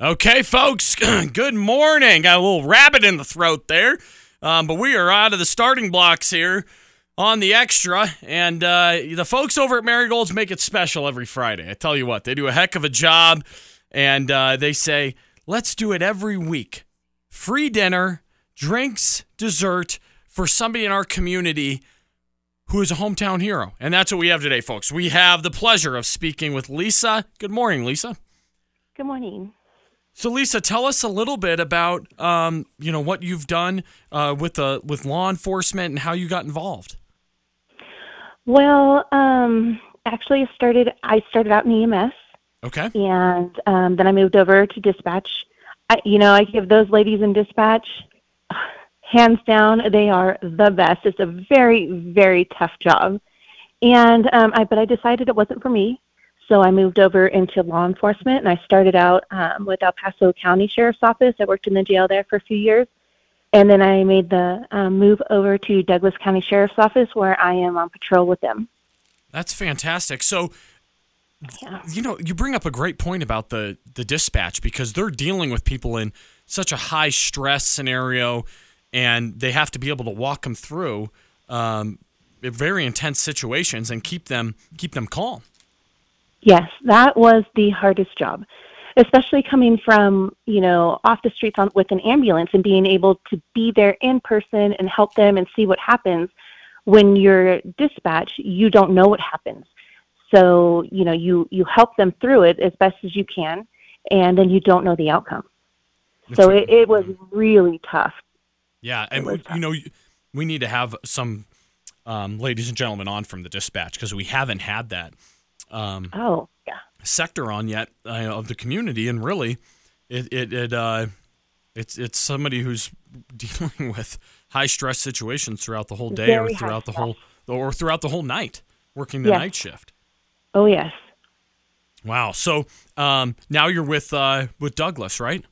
Okay, folks, good morning. Got a little rabbit in the throat there, um, but we are out of the starting blocks here on the extra. And uh, the folks over at Marigold's make it special every Friday. I tell you what, they do a heck of a job. And uh, they say, let's do it every week. Free dinner, drinks, dessert for somebody in our community who is a hometown hero. And that's what we have today, folks. We have the pleasure of speaking with Lisa. Good morning, Lisa. Good morning. So, Lisa, tell us a little bit about um, you know what you've done uh, with the with law enforcement and how you got involved. Well, um, actually, I started. I started out in EMS. Okay. And um, then I moved over to dispatch. I, you know, I give those ladies in dispatch, hands down, they are the best. It's a very, very tough job. And um, I, but I decided it wasn't for me. So I moved over into law enforcement, and I started out um, with El Paso County Sheriff's Office. I worked in the jail there for a few years, and then I made the um, move over to Douglas County Sheriff's Office, where I am on patrol with them. That's fantastic. So, yeah. you know, you bring up a great point about the the dispatch because they're dealing with people in such a high stress scenario, and they have to be able to walk them through um, very intense situations and keep them keep them calm. Yes, that was the hardest job, especially coming from, you know, off the streets on, with an ambulance and being able to be there in person and help them and see what happens. When you're dispatch, you don't know what happens. So, you know, you, you help them through it as best as you can, and then you don't know the outcome. so it, it was really tough. Yeah, and we, you know, we need to have some um, ladies and gentlemen on from the dispatch because we haven't had that um, oh yeah sector on yet uh, of the community, and really, it it, it uh, it's it's somebody who's dealing with high stress situations throughout the whole day Very or throughout the whole or throughout the whole night working the yes. night shift. Oh yes. Wow. So um, now you're with uh, with Douglas, right?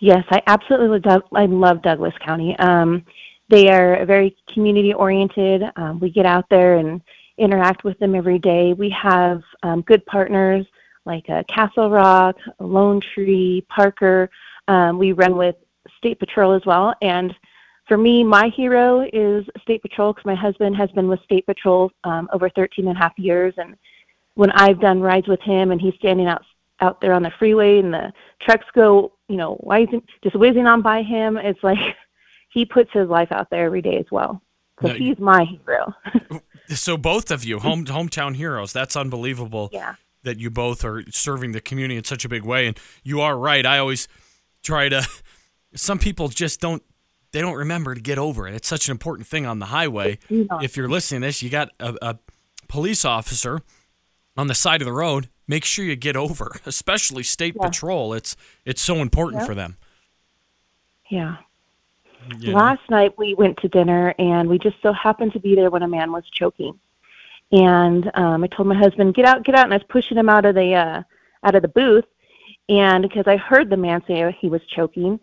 Yes, I absolutely love. I love Douglas County. Um, they are very community oriented. Um, we get out there and interact with them every day. We have um, good partners like uh, Castle Rock, Lone Tree, Parker. Um, we run with State Patrol as well. And for me, my hero is State Patrol because my husband has been with State Patrol um, over 13 and a half years. And when I've done rides with him and he's standing out out there on the freeway and the trucks go, you know, why isn't just whizzing on by him, it's like he puts his life out there every day as well. So now, he's my hero. So both of you, home mm. hometown heroes. That's unbelievable. Yeah. That you both are serving the community in such a big way, and you are right. I always try to. Some people just don't. They don't remember to get over it. It's such an important thing on the highway. If you're listening to this, you got a, a police officer on the side of the road. Make sure you get over, especially state yeah. patrol. It's it's so important for them. Yeah. Yeah. Last night we went to dinner and we just so happened to be there when a man was choking. And um, I told my husband, "Get out, get out!" And I was pushing him out of the uh, out of the booth, and because I heard the man say he was choking,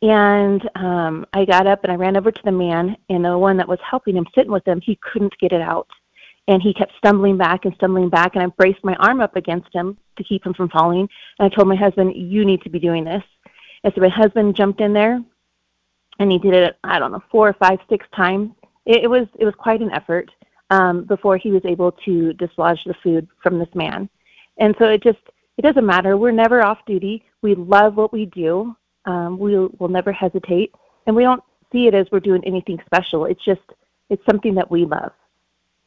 and um, I got up and I ran over to the man, and the one that was helping him, sitting with him, he couldn't get it out, and he kept stumbling back and stumbling back, and I braced my arm up against him to keep him from falling, and I told my husband, "You need to be doing this." And so my husband jumped in there, and he did it I don't know four or five six times. It, it was it was quite an effort um, before he was able to dislodge the food from this man. And so it just it doesn't matter. We're never off duty. We love what we do. Um, we will never hesitate, and we don't see it as we're doing anything special. It's just it's something that we love,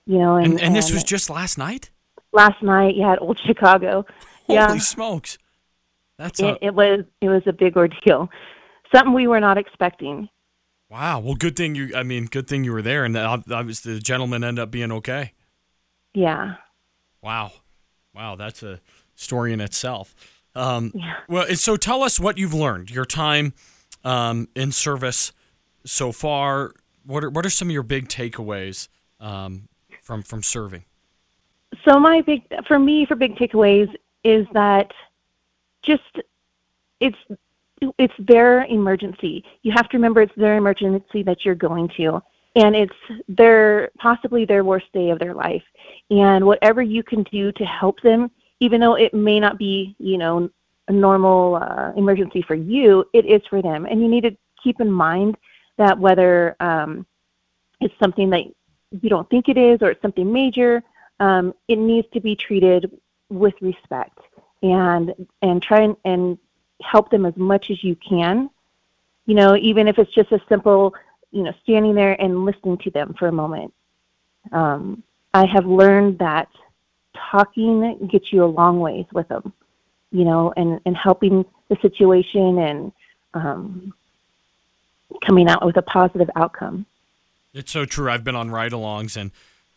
you know. And, and, and this was just last night. Last night, yeah, at Old Chicago. Holy yeah. smokes! That's it, a... it was it was a big ordeal something we were not expecting. Wow. Well, good thing you. I mean, good thing you were there, and obviously the gentleman ended up being okay. Yeah. Wow. Wow. That's a story in itself. Um, yeah. Well, so tell us what you've learned. Your time um, in service so far. What are what are some of your big takeaways um, from from serving? So my big for me for big takeaways is that just it's it's their emergency. You have to remember it's their emergency that you're going to. And it's their possibly their worst day of their life. And whatever you can do to help them, even though it may not be, you know, a normal uh, emergency for you, it is for them. And you need to keep in mind that whether um, it's something that you don't think it is or it's something major, um, it needs to be treated with respect and and try and, and help them as much as you can. You know, even if it's just a simple, you know, standing there and listening to them for a moment. Um, I have learned that talking gets you a long ways with them, you know, and, and helping the situation and um, coming out with a positive outcome. It's so true. I've been on ride alongs and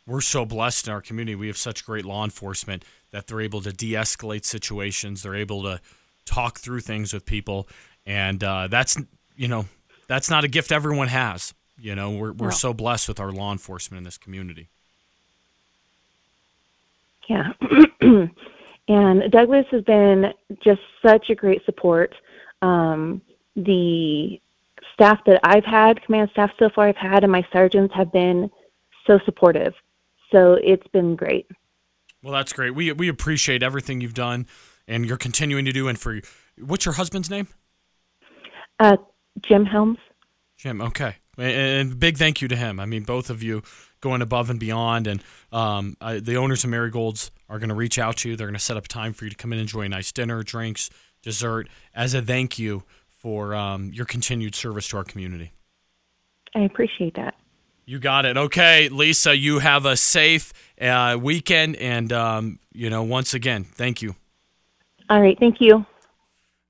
we're so blessed in our community. We have such great law enforcement that they're able to de escalate situations, they're able to talk through things with people. And uh, that's, you know, that's not a gift everyone has. You know, we're, we're no. so blessed with our law enforcement in this community. Yeah. and Douglas has been just such a great support. Um, the staff that I've had, command staff so far I've had, and my sergeants have been so supportive. So it's been great. Well, that's great. We we appreciate everything you've done and you're continuing to do. And for what's your husband's name? Uh, Jim Helms. Jim. Okay. And big thank you to him. I mean, both of you going above and beyond. And um, I, the owners of Marigolds are going to reach out to you. They're going to set up time for you to come in and enjoy a nice dinner, drinks, dessert as a thank you for um, your continued service to our community. I appreciate that. You got it. Okay, Lisa, you have a safe uh, weekend. And, um, you know, once again, thank you. All right. Thank you.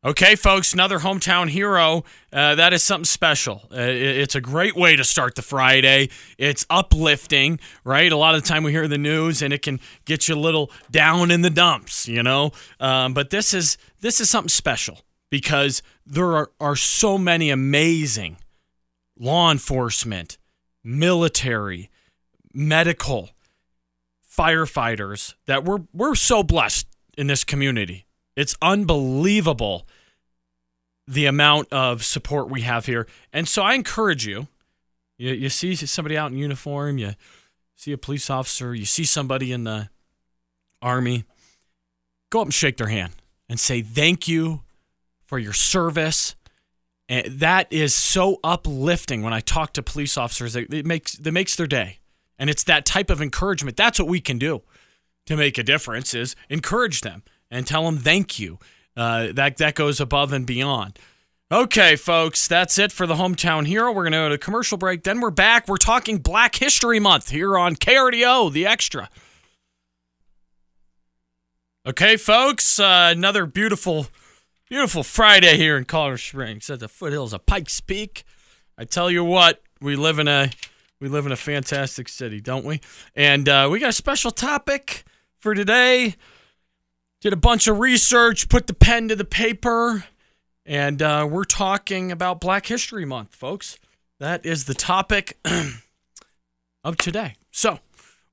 Okay, folks, another hometown hero. Uh, that is something special. Uh, it's a great way to start the Friday. It's uplifting, right? A lot of the time we hear the news and it can get you a little down in the dumps, you know. Um, but this is this is something special because there are, are so many amazing law enforcement, military, medical, firefighters that we're we're so blessed in this community it's unbelievable the amount of support we have here. And so I encourage you, you, you see somebody out in uniform, you see a police officer, you see somebody in the army, go up and shake their hand and say thank you for your service. And that is so uplifting when I talk to police officers. It makes it makes their day. And it's that type of encouragement. That's what we can do to make a difference is encourage them and tell them thank you. Uh, that that goes above and beyond. Okay, folks, that's it for the hometown hero. We're going to go to commercial break. Then we're back. We're talking Black History Month here on KRDO, the extra. Okay, folks, uh, another beautiful, beautiful Friday here in Colorado Springs at the foothills of Pikes Peak. I tell you what, we live in a we live in a fantastic city, don't we? And uh, we got a special topic for today did a bunch of research, put the pen to the paper, and uh, we're talking about Black History Month, folks. That is the topic of today. So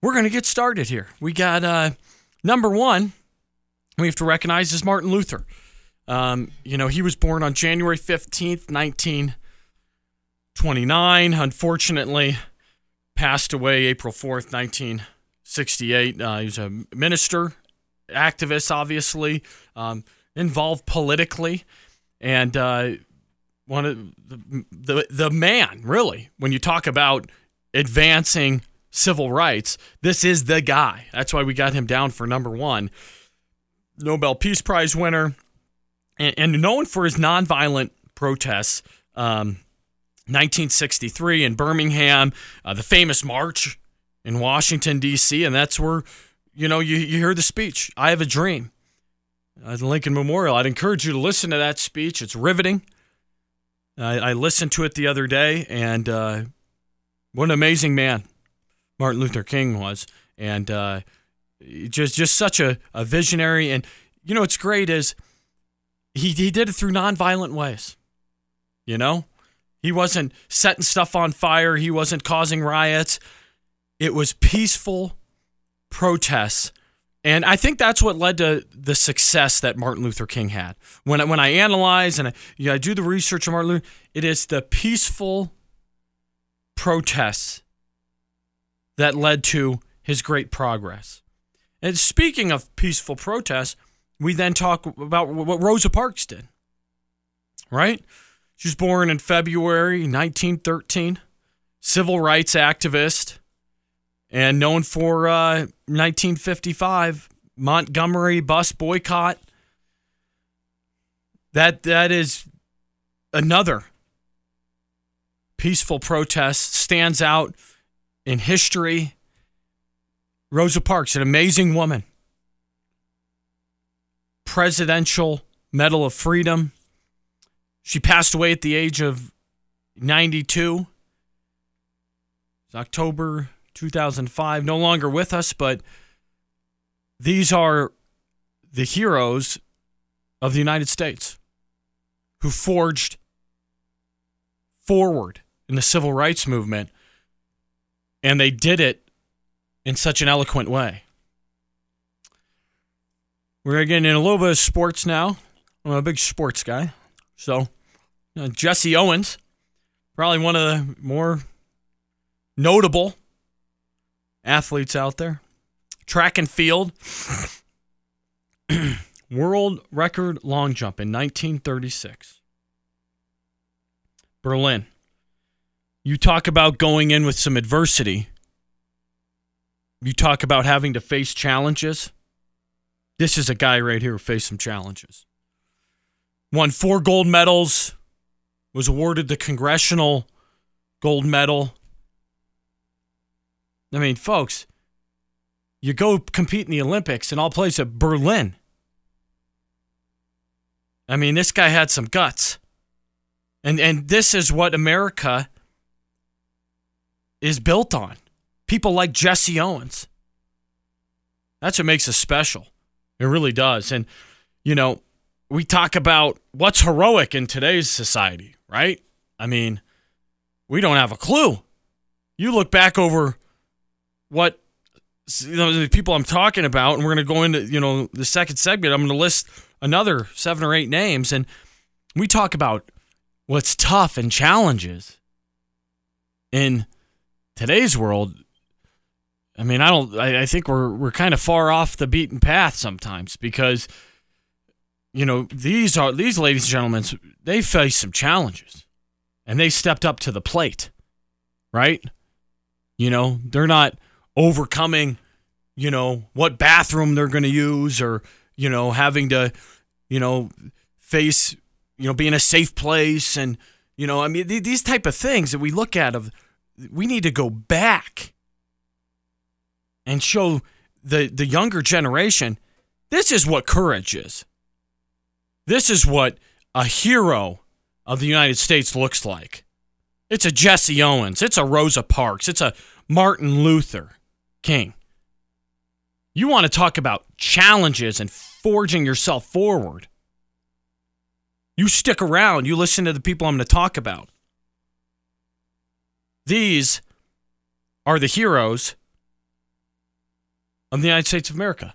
we're going to get started here. We got uh, number one, we have to recognize is Martin Luther. Um, you know, he was born on January 15th, 1929. Unfortunately, passed away April 4th, 1968. Uh, he was a minister activists, obviously, um, involved politically, and uh, one of the, the the man really. When you talk about advancing civil rights, this is the guy. That's why we got him down for number one. Nobel Peace Prize winner, and, and known for his nonviolent protests. Um, 1963 in Birmingham, uh, the famous march in Washington, D.C., and that's where you know, you, you hear the speech. I have a dream at the Lincoln Memorial. I'd encourage you to listen to that speech. It's riveting. I, I listened to it the other day, and uh, what an amazing man Martin Luther King was, and uh, just just such a, a visionary. And you know, what's great is he he did it through nonviolent ways. You know, he wasn't setting stuff on fire. He wasn't causing riots. It was peaceful protests. And I think that's what led to the success that Martin Luther King had. When I, when I analyze and I, you know, I do the research on Martin Luther, it is the peaceful protests that led to his great progress. And speaking of peaceful protests, we then talk about what Rosa Parks did. Right? She was born in February 1913, civil rights activist, and known for uh, 1955 Montgomery bus boycott. That that is another peaceful protest stands out in history. Rosa Parks, an amazing woman. Presidential Medal of Freedom. She passed away at the age of 92. It's October 2005. No longer with us, but these are the heroes of the United States who forged forward in the civil rights movement. And they did it in such an eloquent way. We're getting in a little bit of sports now. I'm a big sports guy. So, uh, Jesse Owens, probably one of the more notable athletes out there. Track and field. World record long jump in 1936. Berlin. You talk about going in with some adversity. You talk about having to face challenges. This is a guy right here who faced some challenges. Won four gold medals, was awarded the Congressional Gold Medal. I mean, folks, you go compete in the Olympics and all plays at Berlin. I mean, this guy had some guts. And and this is what America is built on. People like Jesse Owens. That's what makes us special. It really does. And, you know, we talk about what's heroic in today's society, right? I mean, we don't have a clue. You look back over what you know, the people I'm talking about, and we're going to go into, you know, the second segment. I'm going to list another seven or eight names, and we talk about what's tough and challenges in today's world. I mean, I don't. I, I think we're we're kind of far off the beaten path sometimes because, you know, these are these ladies and gentlemen. They face some challenges, and they stepped up to the plate, right? You know, they're not overcoming, you know, what bathroom they're going to use or, you know, having to, you know, face, you know, being in a safe place and, you know, I mean th- these type of things that we look at of we need to go back and show the the younger generation this is what courage is. This is what a hero of the United States looks like. It's a Jesse Owens, it's a Rosa Parks, it's a Martin Luther. King. You want to talk about challenges and forging yourself forward. You stick around, you listen to the people I'm going to talk about. These are the heroes of the United States of America.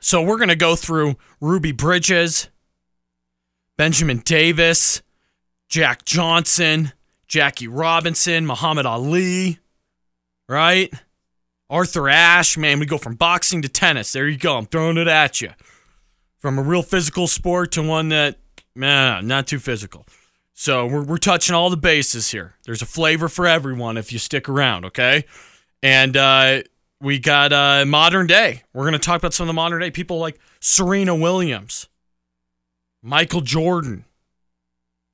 So we're going to go through Ruby Bridges, Benjamin Davis, Jack Johnson, Jackie Robinson, Muhammad Ali, right? Arthur Ashe, man, we go from boxing to tennis. There you go. I'm throwing it at you. From a real physical sport to one that, man, not too physical. So we're, we're touching all the bases here. There's a flavor for everyone if you stick around, okay? And uh, we got uh, modern day. We're going to talk about some of the modern day people like Serena Williams, Michael Jordan,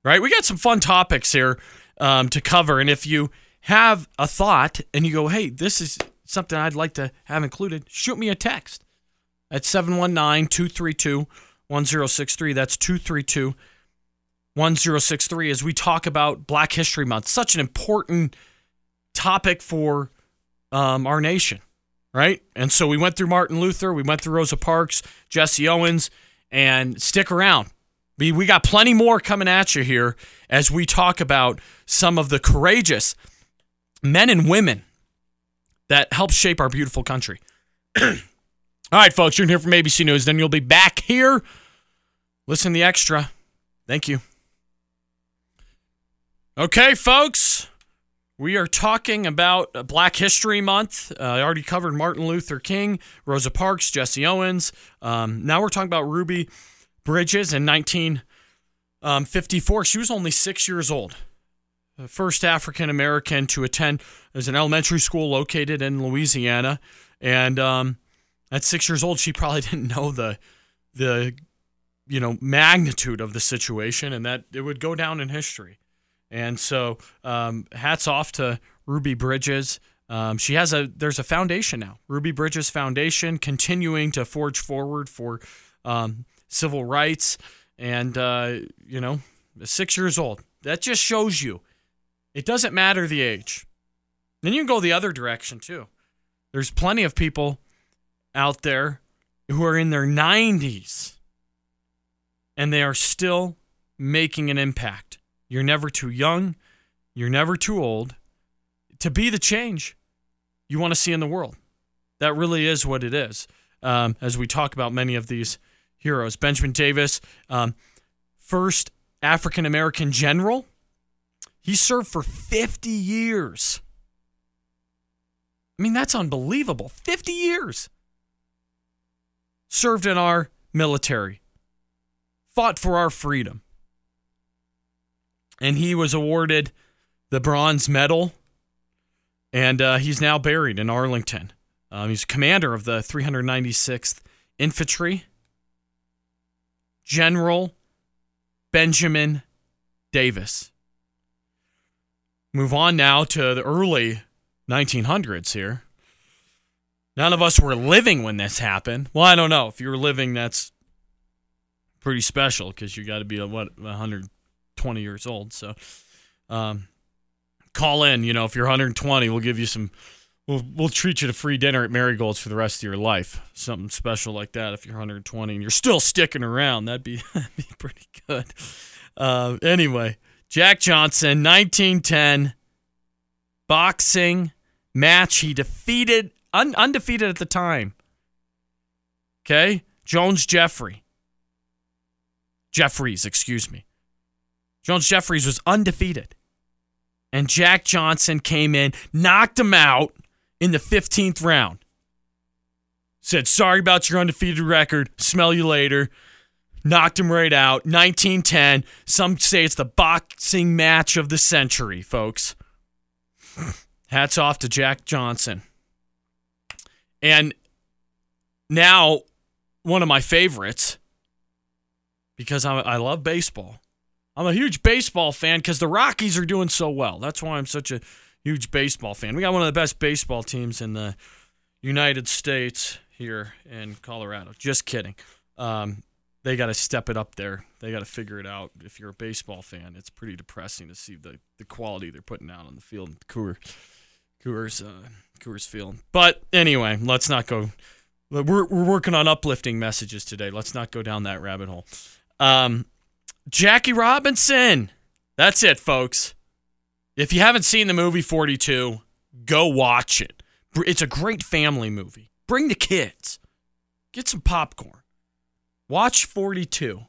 right? We got some fun topics here um, to cover. And if you have a thought and you go, hey, this is something I'd like to have included, shoot me a text at 719 232 1063. That's 232 1063 as we talk about Black History Month. Such an important topic for um, our nation, right? And so we went through Martin Luther, we went through Rosa Parks, Jesse Owens, and stick around. We, we got plenty more coming at you here as we talk about some of the courageous men and women that help shape our beautiful country. All right, folks, you're here from ABC News. Then you'll be back here. Listen to the extra. Thank you. Okay, folks, We are talking about Black History Month. Uh, I already covered Martin Luther King, Rosa Parks, Jesse Owens. Um, now we're talking about Ruby Bridges in 1954. She was only six years old. The first African American to attend as an elementary school located in Louisiana. And um, at six years old, she probably didn't know the the you know magnitude of the situation, and that it would go down in history. And so, um, hats off to Ruby Bridges. Um, she has a there's a foundation now, Ruby Bridges Foundation, continuing to forge forward for um, civil rights. And uh, you know, six years old. That just shows you it doesn't matter the age. Then you can go the other direction too. There's plenty of people out there who are in their 90s and they are still making an impact. You're never too young, you're never too old to be the change you want to see in the world. That really is what it is. Um, as we talk about many of these heroes, Benjamin Davis, um, first African American general, he served for 50 years. I mean, that's unbelievable. 50 years. Served in our military, fought for our freedom and he was awarded the bronze medal, and uh, he's now buried in Arlington. Um, he's commander of the 396th Infantry. General Benjamin Davis. Move on now to the early 1900s here. None of us were living when this happened. Well, I don't know. If you were living, that's pretty special because you got to be, what, 100, 20 years old. So um, call in. You know, if you're 120, we'll give you some. We'll, we'll treat you to free dinner at Marigold's for the rest of your life. Something special like that. If you're 120 and you're still sticking around, that'd be, that'd be pretty good. Uh, anyway, Jack Johnson, 1910 boxing match. He defeated, un, undefeated at the time. Okay. Jones Jeffrey. Jeffries, excuse me. Jones Jeffries was undefeated. And Jack Johnson came in, knocked him out in the 15th round. Said, sorry about your undefeated record. Smell you later. Knocked him right out. 1910. Some say it's the boxing match of the century, folks. Hats off to Jack Johnson. And now, one of my favorites, because I, I love baseball, I'm a huge baseball fan because the Rockies are doing so well. That's why I'm such a huge baseball fan. We got one of the best baseball teams in the United States here in Colorado. Just kidding. Um, they got to step it up there. They got to figure it out. If you're a baseball fan, it's pretty depressing to see the, the quality they're putting out on the field Coors, Coors, uh, Coors Field. But anyway, let's not go. We're, we're working on uplifting messages today. Let's not go down that rabbit hole. Um, Jackie Robinson. That's it, folks. If you haven't seen the movie 42, go watch it. It's a great family movie. Bring the kids. Get some popcorn. Watch 42.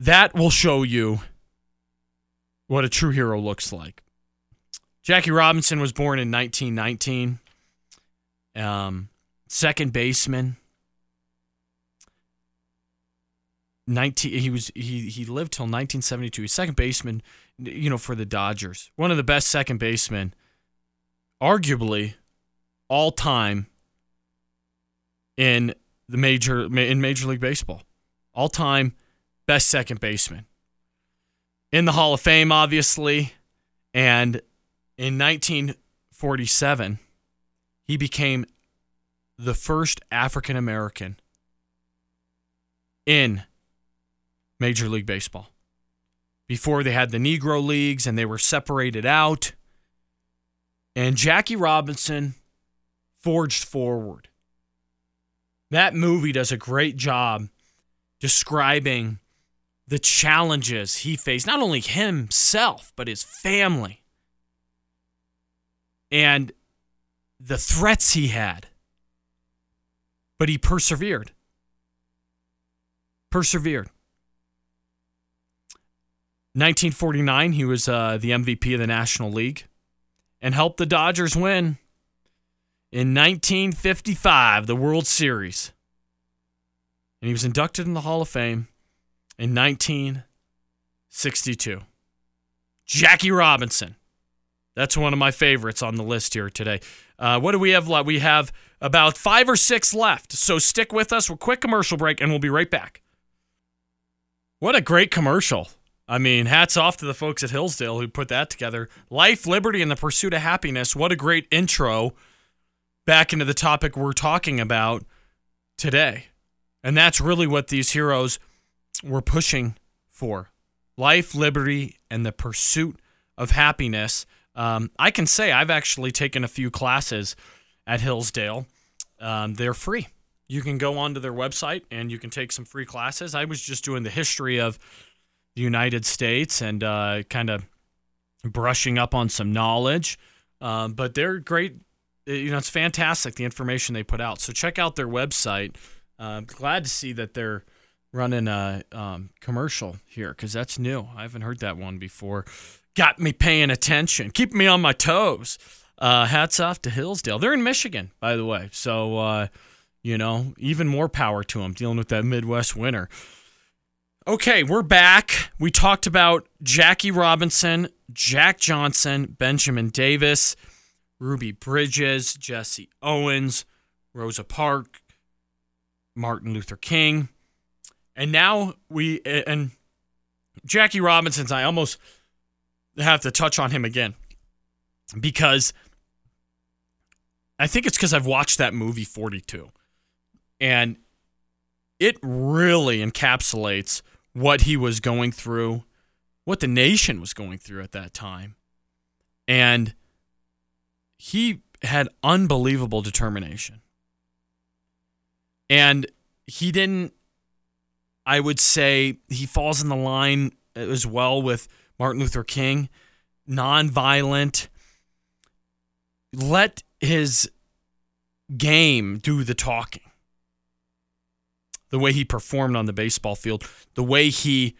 That will show you what a true hero looks like. Jackie Robinson was born in 1919. Um, second baseman. 19 he was he he lived till 1972 he's second baseman you know for the Dodgers one of the best second basemen arguably all time in the major in major league baseball all time best second baseman in the Hall of Fame obviously and in 1947 he became the first African American in Major League Baseball. Before they had the Negro Leagues and they were separated out. And Jackie Robinson forged forward. That movie does a great job describing the challenges he faced, not only himself, but his family. And the threats he had. But he persevered. Persevered. 1949, he was uh, the MVP of the National League and helped the Dodgers win in 1955, the World Series. And he was inducted in the Hall of Fame in 1962. Jackie Robinson. That's one of my favorites on the list here today. Uh, what do we have left? We have about five or six left. So stick with us. We'll quick commercial break and we'll be right back. What a great commercial. I mean, hats off to the folks at Hillsdale who put that together. Life, liberty, and the pursuit of happiness. What a great intro back into the topic we're talking about today. And that's really what these heroes were pushing for life, liberty, and the pursuit of happiness. Um, I can say I've actually taken a few classes at Hillsdale. Um, they're free. You can go onto their website and you can take some free classes. I was just doing the history of the United States and uh, kind of brushing up on some knowledge. Um, but they're great. You know, it's fantastic the information they put out. So check out their website. Uh, glad to see that they're running a um, commercial here because that's new. I haven't heard that one before. Got me paying attention, keeping me on my toes. Uh, hats off to Hillsdale. They're in Michigan, by the way. So, uh, you know, even more power to them dealing with that Midwest winter. Okay, we're back. We talked about Jackie Robinson, Jack Johnson, Benjamin Davis, Ruby Bridges, Jesse Owens, Rosa Parks, Martin Luther King. And now we and Jackie Robinson's I almost have to touch on him again because I think it's because I've watched that movie 42. And it really encapsulates what he was going through, what the nation was going through at that time. And he had unbelievable determination. And he didn't I would say he falls in the line as well with Martin Luther King, nonviolent. Let his game do the talking. The way he performed on the baseball field, the way he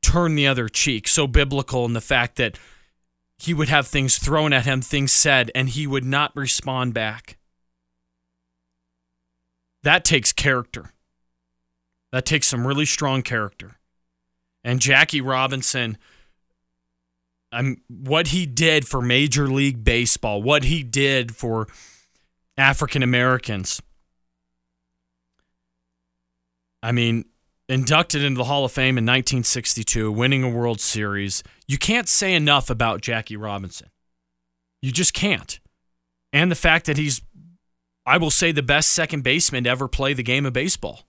turned the other cheek, so biblical in the fact that he would have things thrown at him, things said, and he would not respond back. That takes character. That takes some really strong character. And Jackie Robinson, I'm what he did for Major League Baseball, what he did for African Americans. I mean, inducted into the Hall of Fame in 1962, winning a World Series. You can't say enough about Jackie Robinson. You just can't. And the fact that he's, I will say, the best second baseman to ever play the game of baseball.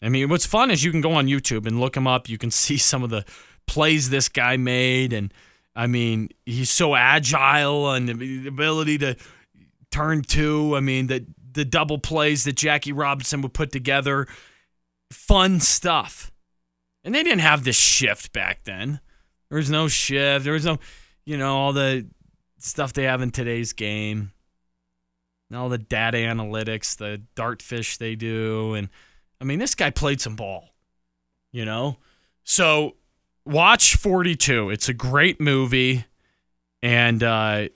I mean, what's fun is you can go on YouTube and look him up. You can see some of the plays this guy made. And I mean, he's so agile and the ability to turn two. I mean, the, the double plays that Jackie Robinson would put together. Fun stuff. And they didn't have this shift back then. There was no shift. There was no, you know, all the stuff they have in today's game. All the data analytics, the dartfish they do, and I mean, this guy played some ball, you know? So watch 42. It's a great movie. And uh,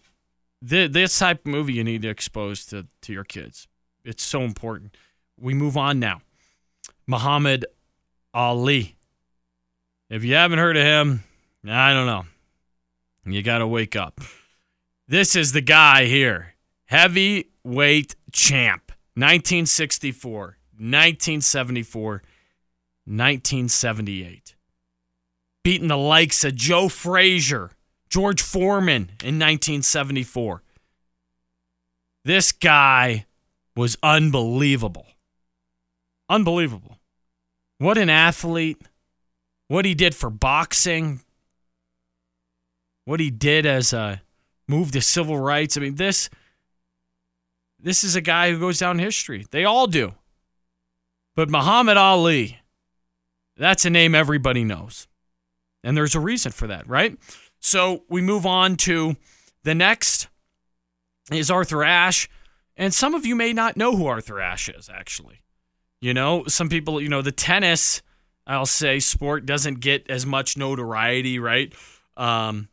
th- this type of movie you need to expose to, to your kids. It's so important. We move on now. Muhammad Ali. If you haven't heard of him, I don't know. You got to wake up. This is the guy here. Heavyweight champ, 1964. 1974, 1978. Beating the likes of Joe Frazier, George Foreman in 1974. This guy was unbelievable. Unbelievable. What an athlete. What he did for boxing. What he did as a move to civil rights. I mean, this this is a guy who goes down history. They all do. But Muhammad Ali, that's a name everybody knows. And there's a reason for that, right? So we move on to the next is Arthur Ashe. And some of you may not know who Arthur Ashe is, actually. You know, some people, you know, the tennis I'll say sport doesn't get as much notoriety, right? Um,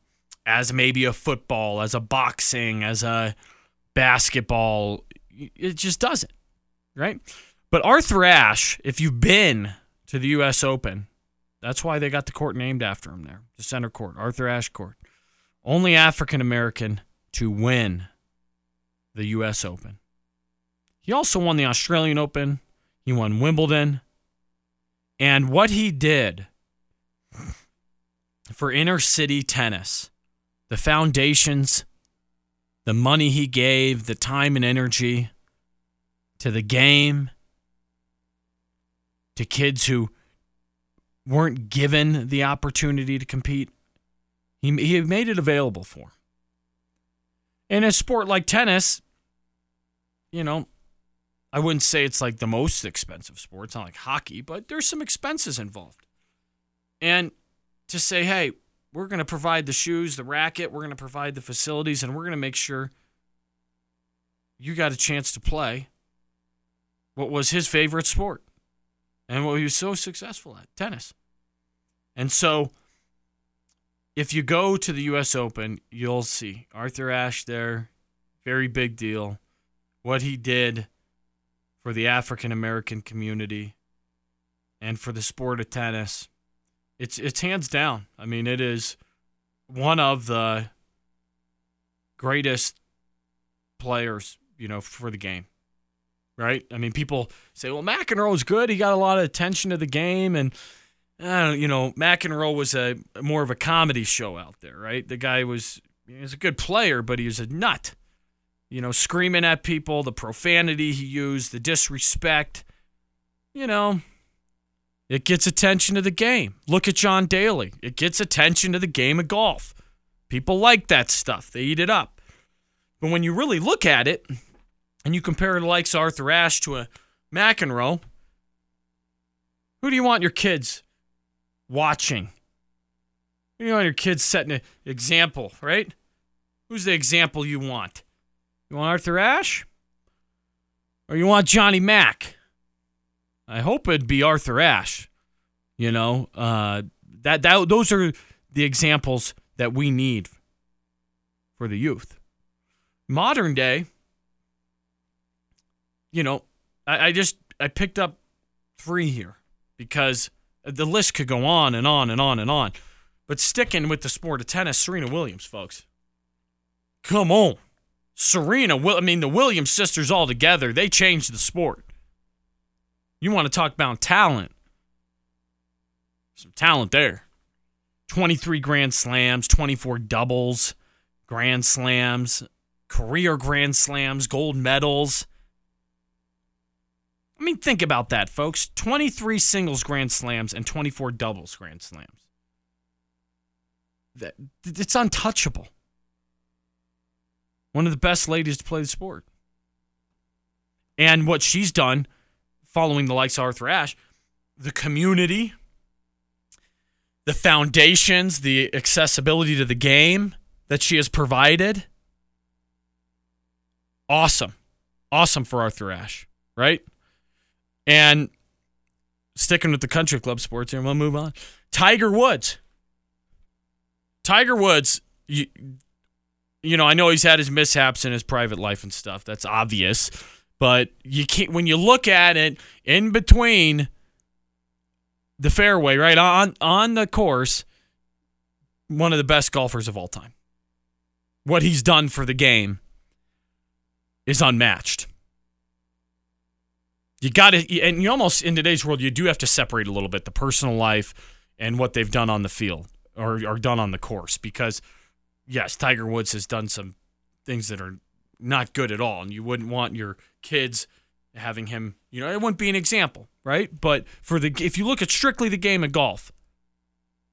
as maybe a football, as a boxing, as a basketball. It just doesn't, right? But Arthur Ashe, if you've been to the U.S. Open, that's why they got the court named after him there, the center court, Arthur Ashe Court. Only African American to win the U.S. Open. He also won the Australian Open. He won Wimbledon. And what he did for inner city tennis, the foundations, the money he gave, the time and energy to the game, to kids who weren't given the opportunity to compete, he, he made it available for. In a sport like tennis, you know, I wouldn't say it's like the most expensive sport. It's not like hockey, but there's some expenses involved. And to say, hey, we're going to provide the shoes, the racket, we're going to provide the facilities, and we're going to make sure you got a chance to play what was his favorite sport and what he was so successful at tennis. And so, if you go to the U.S. Open, you'll see Arthur Ashe there, very big deal. What he did for the African American community and for the sport of tennis. It's it's hands down. I mean, it is one of the greatest players, you know, for the game. Right? I mean, people say, "Well, McEnroe is good. He got a lot of attention to the game and uh, you know, McEnroe was a more of a comedy show out there, right? The guy was he was a good player, but he was a nut you know, screaming at people, the profanity he used, the disrespect. You know, it gets attention to the game. Look at John Daly. It gets attention to the game of golf. People like that stuff, they eat it up. But when you really look at it and you compare the likes Arthur Ashe to a McEnroe, who do you want your kids watching? Who do you want your kids setting an example, right? Who's the example you want? You want Arthur Ashe? Or you want Johnny Mac? I hope it'd be Arthur Ashe. You know, uh, that, that those are the examples that we need for the youth. Modern day, you know, I, I just I picked up three here because the list could go on and on and on and on. But sticking with the sport of tennis, Serena Williams, folks. Come on. Serena, I mean, the Williams sisters all together, they changed the sport. You want to talk about talent? Some talent there. 23 Grand Slams, 24 doubles, Grand Slams, career Grand Slams, gold medals. I mean, think about that, folks. 23 singles Grand Slams and 24 doubles Grand Slams. That, it's untouchable one of the best ladies to play the sport. And what she's done following the likes of Arthur Ashe, the community, the foundations, the accessibility to the game that she has provided. Awesome. Awesome for Arthur Ashe, right? And sticking with the country club sports here, we'll move on. Tiger Woods. Tiger Woods, you, you know, I know he's had his mishaps in his private life and stuff. That's obvious. But you can't when you look at it in between the fairway, right on on the course, one of the best golfers of all time. What he's done for the game is unmatched. You got to, and you almost in today's world, you do have to separate a little bit the personal life and what they've done on the field or, or done on the course because yes, Tiger Woods has done some things that are not good at all, and you wouldn't want your kids having him. You know, it wouldn't be an example, right? But for the if you look at strictly the game of golf,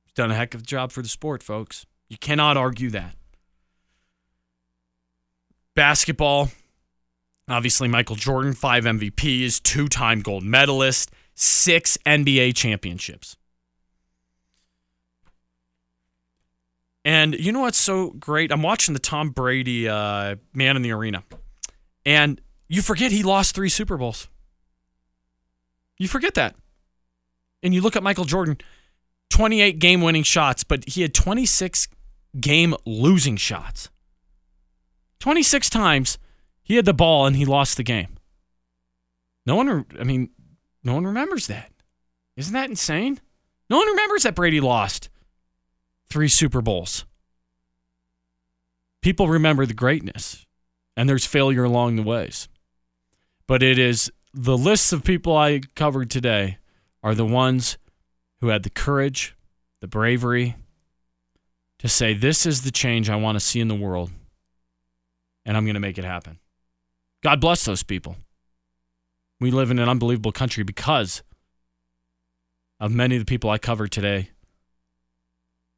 he's done a heck of a job for the sport, folks. You cannot argue that. Basketball, obviously Michael Jordan, five MVPs, two-time gold medalist, six NBA championships. And you know what's so great? I'm watching the Tom Brady uh, Man in the Arena, and you forget he lost three Super Bowls. You forget that. And you look at Michael Jordan, 28 game winning shots, but he had 26 game losing shots. 26 times he had the ball and he lost the game. No one, I mean, no one remembers that. Isn't that insane? No one remembers that Brady lost three Super Bowls. People remember the greatness, and there's failure along the ways. But it is the lists of people I covered today are the ones who had the courage, the bravery to say, This is the change I want to see in the world, and I'm going to make it happen. God bless those people. We live in an unbelievable country because of many of the people I covered today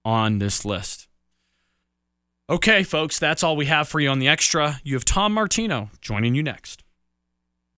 on this list. Okay, folks, that's all we have for you on the extra. You have Tom Martino joining you next.